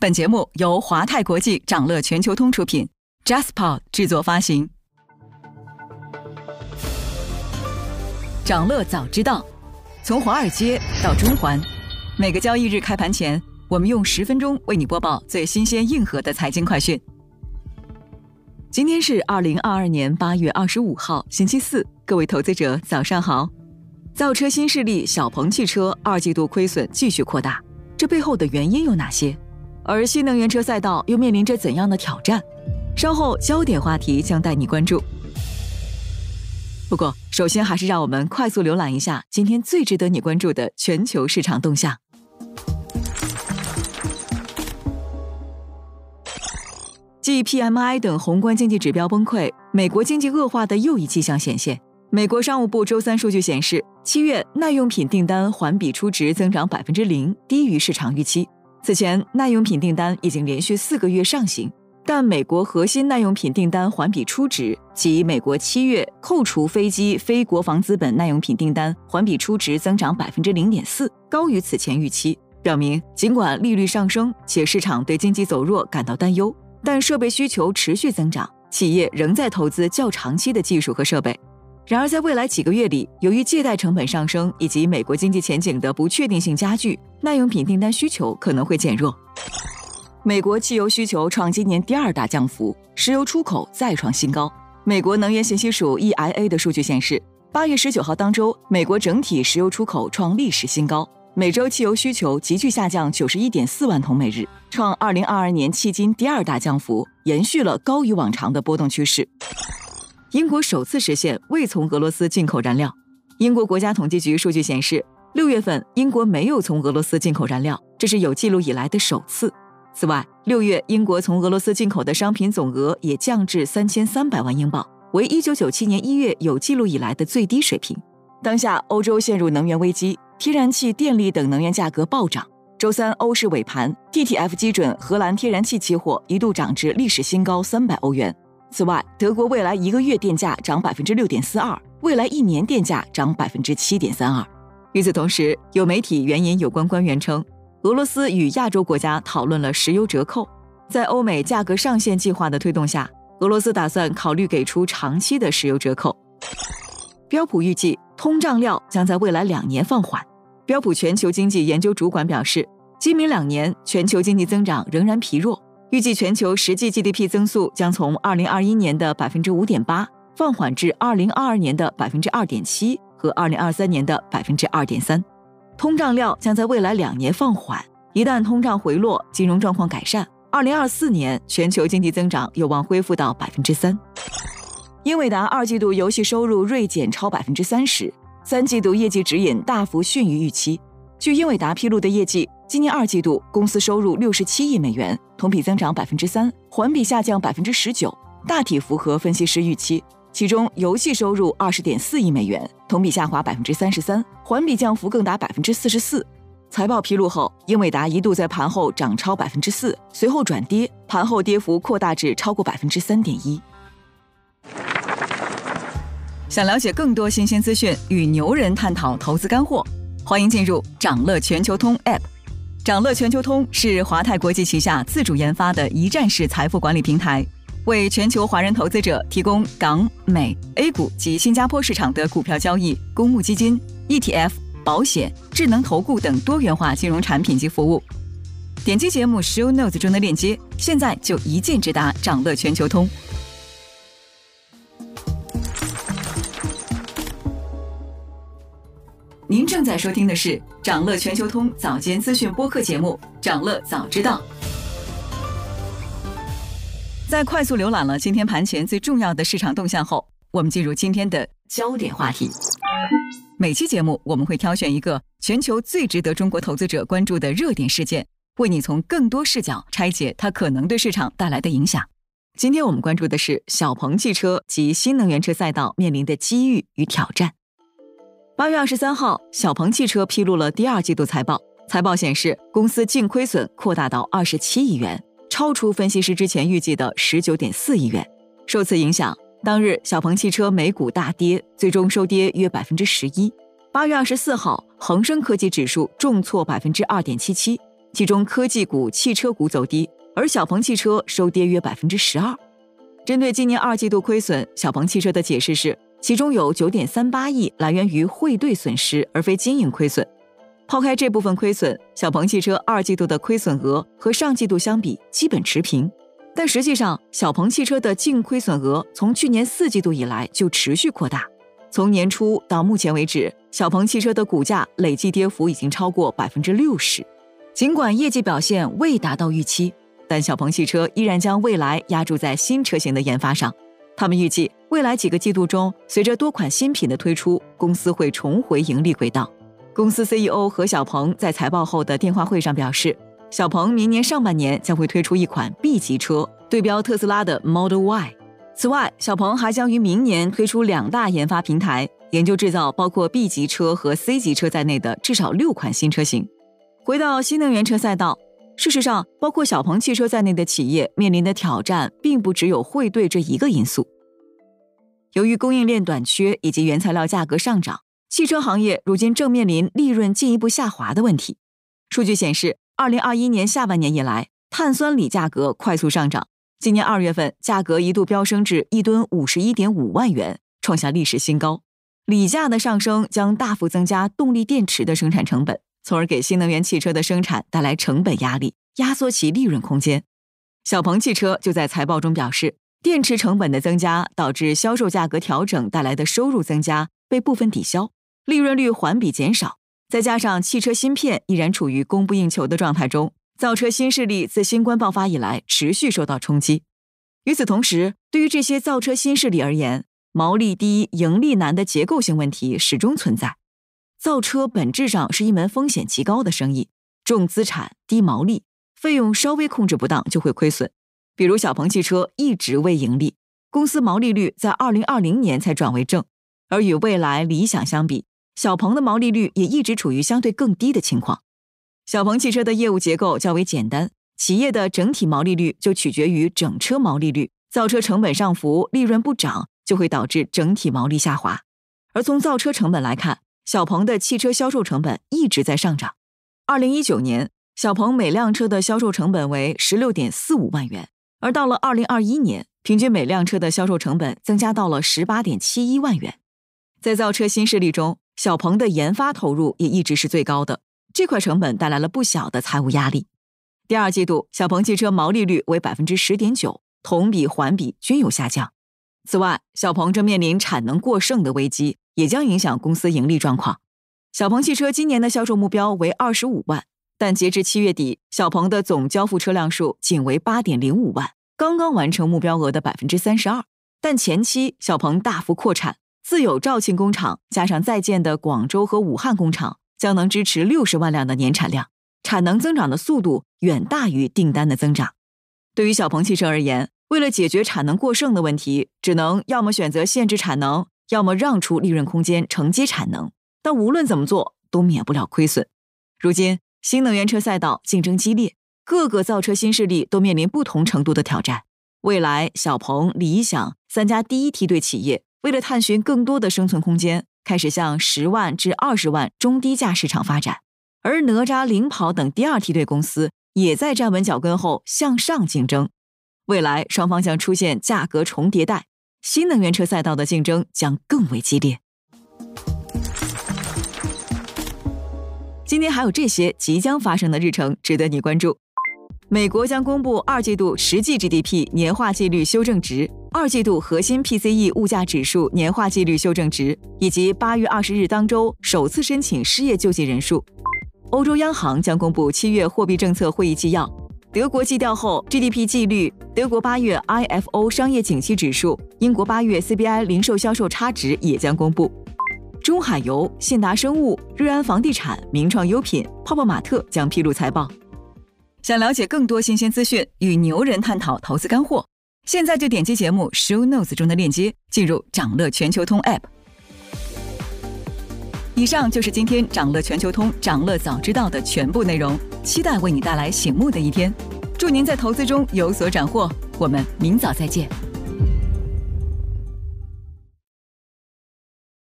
本节目由华泰国际掌乐全球通出品，JasPod 制作发行。掌乐早知道，从华尔街到中环，每个交易日开盘前，我们用十分钟为你播报最新鲜、硬核的财经快讯。今天是二零二二年八月二十五号，星期四，各位投资者早上好。造车新势力小鹏汽车二季度亏损继续扩大，这背后的原因有哪些？而新能源车赛道又面临着怎样的挑战？稍后焦点话题将带你关注。不过，首先还是让我们快速浏览一下今天最值得你关注的全球市场动向。继 PMI 等宏观经济指标崩溃，美国经济恶化的又一迹象显现。美国商务部周三数据显示，七月耐用品订单环比初值增长百分之零，低于市场预期。此前，耐用品订单已经连续四个月上行，但美国核心耐用品订单环比初值及美国七月扣除飞机非国防资本耐用品订单环比初值增长百分之零点四，高于此前预期，表明尽管利率上升且市场对经济走弱感到担忧，但设备需求持续增长，企业仍在投资较长期的技术和设备。然而，在未来几个月里，由于借贷成本上升以及美国经济前景的不确定性加剧，耐用品订单需求可能会减弱。美国汽油需求创今年第二大降幅，石油出口再创新高。美国能源信息署 （EIA） 的数据显示，八月十九号当周，美国整体石油出口创历史新高，每周汽油需求急剧下降九十一点四万桶每日，创二零二二年迄今第二大降幅，延续了高于往常的波动趋势。英国首次实现未从俄罗斯进口燃料。英国国家统计局数据显示，六月份英国没有从俄罗斯进口燃料，这是有记录以来的首次。此外，六月英国从俄罗斯进口的商品总额也降至三千三百万英镑，为一九九七年一月有记录以来的最低水平。当下欧洲陷入能源危机，天然气、电力等能源价格暴涨。周三欧市尾盘，TTF 基准荷兰天然气期货一度涨至历史新高三百欧元。此外，德国未来一个月电价涨百分之六点四二，未来一年电价涨百分之七点三二。与此同时，有媒体援引有关官员称，俄罗斯与亚洲国家讨论了石油折扣。在欧美价格上限计划的推动下，俄罗斯打算考虑给出长期的石油折扣。标普预计通胀料将在未来两年放缓。标普全球经济研究主管表示，今明两年全球经济增长仍然疲弱。预计全球实际 GDP 增速将从2021年的百分之五点八放缓至2022年的百分之二点七和2023年的百分之二点三。通胀料将在未来两年放缓，一旦通胀回落，金融状况改善，2024年全球经济增长有望恢复到百分之三。英伟达二季度游戏收入锐减超百分之三十，三季度业绩指引大幅逊于预期。据英伟达披露的业绩。今年二季度，公司收入六十七亿美元，同比增长百分之三，环比下降百分之十九，大体符合分析师预期。其中，游戏收入二十点四亿美元，同比下滑百分之三十三，环比降幅更达百分之四十四。财报披露后，英伟达一度在盘后涨超百分之四，随后转跌，盘后跌幅扩大至超过百分之三点一。想了解更多新鲜资讯，与牛人探讨投资干货，欢迎进入掌乐全球通 App。掌乐全球通是华泰国际旗下自主研发的一站式财富管理平台，为全球华人投资者提供港、美、A 股及新加坡市场的股票交易、公募基金、ETF、保险、智能投顾等多元化金融产品及服务。点击节目 Show Notes 中的链接，现在就一键直达掌乐全球通。您正在收听的是长乐全球通早间资讯播客节目《长乐早知道》。在快速浏览了今天盘前最重要的市场动向后，我们进入今天的焦点话题。每期节目我们会挑选一个全球最值得中国投资者关注的热点事件，为你从更多视角拆解它可能对市场带来的影响。今天我们关注的是小鹏汽车及新能源车赛道面临的机遇与挑战。八月二十三号，小鹏汽车披露了第二季度财报。财报显示，公司净亏损扩大到二十七亿元，超出分析师之前预计的十九点四亿元。受此影响，当日小鹏汽车美股大跌，最终收跌约百分之十一。八月二十四号，恒生科技指数重挫百分之二点七七，其中科技股、汽车股走低，而小鹏汽车收跌约百分之十二。针对今年二季度亏损，小鹏汽车的解释是，其中有九点三八亿来源于汇兑损失，而非经营亏损。抛开这部分亏损，小鹏汽车二季度的亏损额和上季度相比基本持平。但实际上，小鹏汽车的净亏损额从去年四季度以来就持续扩大。从年初到目前为止，小鹏汽车的股价累计跌幅已经超过百分之六十。尽管业绩表现未达到预期，但小鹏汽车依然将未来压注在新车型的研发上。他们预计未来几个季度中，随着多款新品的推出，公司会重回盈利轨道。公司 CEO 何小鹏在财报后的电话会上表示，小鹏明年上半年将会推出一款 B 级车，对标特斯拉的 Model Y。此外，小鹏还将于明年推出两大研发平台，研究制造包括 B 级车和 C 级车在内的至少六款新车型。回到新能源车赛道，事实上，包括小鹏汽车在内的企业面临的挑战，并不只有汇兑这一个因素。由于供应链短缺以及原材料价格上涨。汽车行业如今正面临利润进一步下滑的问题。数据显示，二零二一年下半年以来，碳酸锂价格快速上涨。今年二月份，价格一度飙升至一吨五十一点五万元，创下历史新高。锂价的上升将大幅增加动力电池的生产成本，从而给新能源汽车的生产带来成本压力，压缩其利润空间。小鹏汽车就在财报中表示，电池成本的增加导致销售价格调整带来的收入增加被部分抵消。利润率环比减少，再加上汽车芯片依然处于供不应求的状态中，造车新势力自新冠爆发以来持续受到冲击。与此同时，对于这些造车新势力而言，毛利低、盈利难的结构性问题始终存在。造车本质上是一门风险极高的生意，重资产、低毛利，费用稍微控制不当就会亏损。比如小鹏汽车一直未盈利，公司毛利率在二零二零年才转为正，而与未来、理想相比。小鹏的毛利率也一直处于相对更低的情况。小鹏汽车的业务结构较为简单，企业的整体毛利率就取决于整车毛利率。造车成本上浮，利润不涨，就会导致整体毛利下滑。而从造车成本来看，小鹏的汽车销售成本一直在上涨。二零一九年，小鹏每辆车的销售成本为十六点四五万元，而到了二零二一年，平均每辆车的销售成本增加到了十八点七一万元。在造车新势力中，小鹏的研发投入也一直是最高的，这块成本带来了不小的财务压力。第二季度，小鹏汽车毛利率为百分之十点九，同比、环比均有下降。此外，小鹏正面临产能过剩的危机，也将影响公司盈利状况。小鹏汽车今年的销售目标为二十五万，但截至七月底，小鹏的总交付车辆数仅为八点零五万，刚刚完成目标额的百分之三十二。但前期小鹏大幅扩产。自有肇庆工厂加上在建的广州和武汉工厂，将能支持六十万辆的年产量，产能增长的速度远大于订单的增长。对于小鹏汽车而言，为了解决产能过剩的问题，只能要么选择限制产能，要么让出利润空间承接产能。但无论怎么做，都免不了亏损。如今，新能源车赛道竞争激烈，各个造车新势力都面临不同程度的挑战。未来，小鹏、理想三家第一梯队企业。为了探寻更多的生存空间，开始向十万至二十万中低价市场发展，而哪吒、领跑等第二梯队公司也在站稳脚跟后向上竞争。未来双方将出现价格重叠带，新能源车赛道的竞争将更为激烈。今天还有这些即将发生的日程值得你关注。美国将公布二季度实际 GDP 年化季率修正值、二季度核心 PCE 物价指数年化季率修正值，以及八月二十日当周首次申请失业救济人数。欧洲央行将公布七月货币政策会议纪要。德国季调后 GDP 季率，德国八月 IFO 商业景气指数，英国八月 CBI 零售销售差值也将公布。中海油、信达生物、瑞安房地产、名创优品、泡泡玛特将披露财报。想了解更多新鲜资讯，与牛人探讨投资干货，现在就点击节目 show notes 中的链接，进入掌乐全球通 app。以上就是今天掌乐全球通掌乐早知道的全部内容，期待为你带来醒目的一天。祝您在投资中有所斩获，我们明早再见。